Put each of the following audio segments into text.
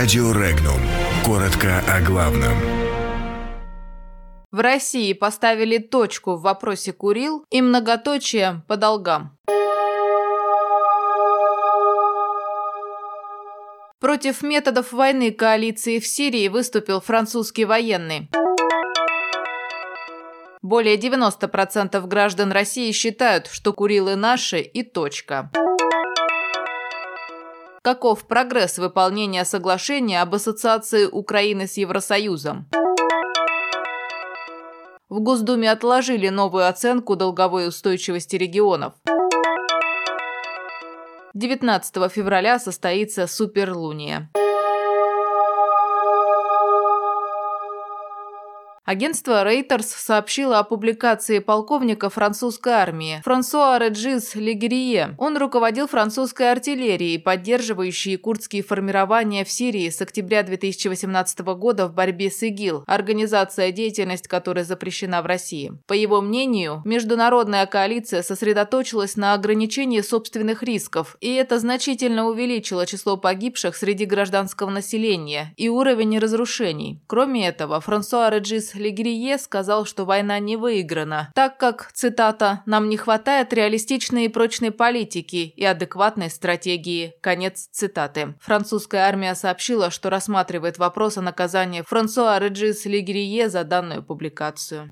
Радио Регнум. Коротко о главном. В России поставили точку в вопросе Курил и многоточие по долгам. Против методов войны коалиции в Сирии выступил французский военный. Более 90% граждан России считают, что Курилы наши и точка. Каков прогресс выполнения соглашения об ассоциации Украины с Евросоюзом? В Госдуме отложили новую оценку долговой устойчивости регионов. 19 февраля состоится Суперлуния. Агентство Reuters сообщило о публикации полковника французской армии Франсуа Реджис Легерие. Он руководил французской артиллерией, поддерживающей курдские формирования в Сирии с октября 2018 года в борьбе с ИГИЛ, организация, деятельность которой запрещена в России. По его мнению, международная коалиция сосредоточилась на ограничении собственных рисков, и это значительно увеличило число погибших среди гражданского населения и уровень разрушений. Кроме этого, Франсуа Реджис Легрие сказал, что война не выиграна, так как, цитата, «нам не хватает реалистичной и прочной политики и адекватной стратегии». Конец цитаты. Французская армия сообщила, что рассматривает вопрос о наказании Франсуа Реджис Легрие за данную публикацию.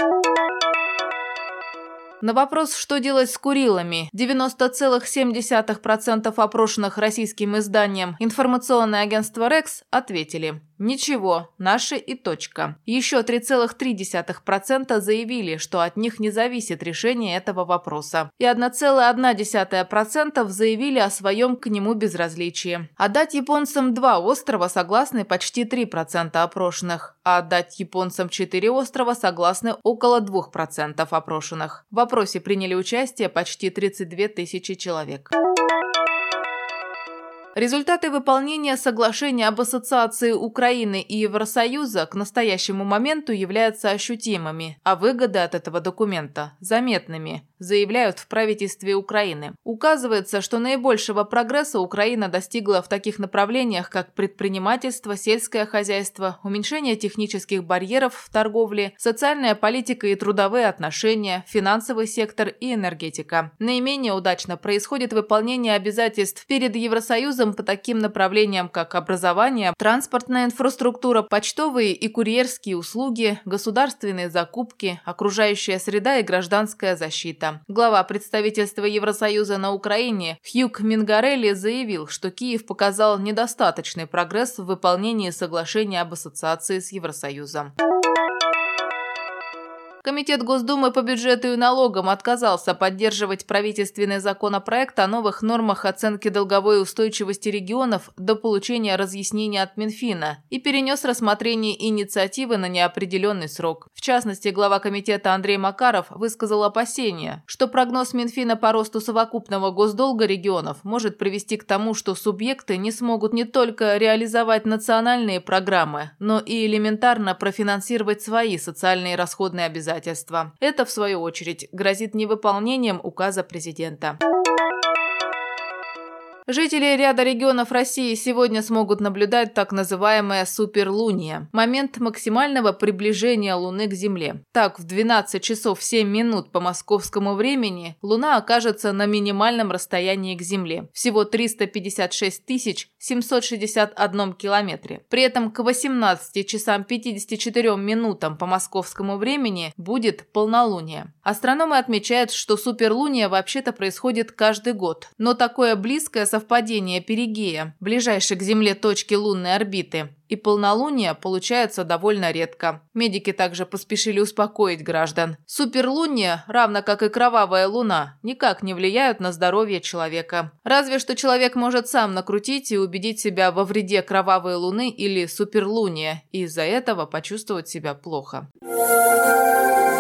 На вопрос, что делать с Курилами, 90,7% опрошенных российским изданием информационное агентство «Рекс» ответили Ничего, наши и точка. Еще 3,3% заявили, что от них не зависит решение этого вопроса. И 1,1% заявили о своем к нему безразличии. Отдать японцам два острова согласны почти 3% опрошенных, а отдать японцам четыре острова согласны около 2% опрошенных. В опросе приняли участие почти 32 тысячи человек. Результаты выполнения соглашения об ассоциации Украины и Евросоюза к настоящему моменту являются ощутимыми, а выгоды от этого документа – заметными заявляют в правительстве Украины. Указывается, что наибольшего прогресса Украина достигла в таких направлениях, как предпринимательство, сельское хозяйство, уменьшение технических барьеров в торговле, социальная политика и трудовые отношения, финансовый сектор и энергетика. Наименее удачно происходит выполнение обязательств перед Евросоюзом по таким направлениям, как образование, транспортная инфраструктура, почтовые и курьерские услуги, государственные закупки, окружающая среда и гражданская защита конфликта. Глава представительства Евросоюза на Украине Хьюг Мингарелли заявил, что Киев показал недостаточный прогресс в выполнении соглашения об ассоциации с Евросоюзом. Комитет Госдумы по бюджету и налогам отказался поддерживать правительственный законопроект о новых нормах оценки долговой устойчивости регионов до получения разъяснения от Минфина и перенес рассмотрение инициативы на неопределенный срок. В частности, глава комитета Андрей Макаров высказал опасения, что прогноз Минфина по росту совокупного госдолга регионов может привести к тому, что субъекты не смогут не только реализовать национальные программы, но и элементарно профинансировать свои социальные расходные обязательства обязательства. Это, в свою очередь, грозит невыполнением указа президента. Жители ряда регионов России сегодня смогут наблюдать так называемое суперлуние – момент максимального приближения Луны к Земле. Так, в 12 часов 7 минут по московскому времени Луна окажется на минимальном расстоянии к Земле – всего 356 тысяч 761 километре. При этом к 18 часам 54 минутам по московскому времени будет полнолуние. Астрономы отмечают, что суперлуния вообще-то происходит каждый год, но такое близкое совпадение перигея, ближайшей к Земле точки лунной орбиты, и полнолуния получается довольно редко. Медики также поспешили успокоить граждан. Суперлуния, равно как и кровавая луна, никак не влияют на здоровье человека. Разве что человек может сам накрутить и убедить себя во вреде кровавой луны или суперлуния, и из-за этого почувствовать себя плохо.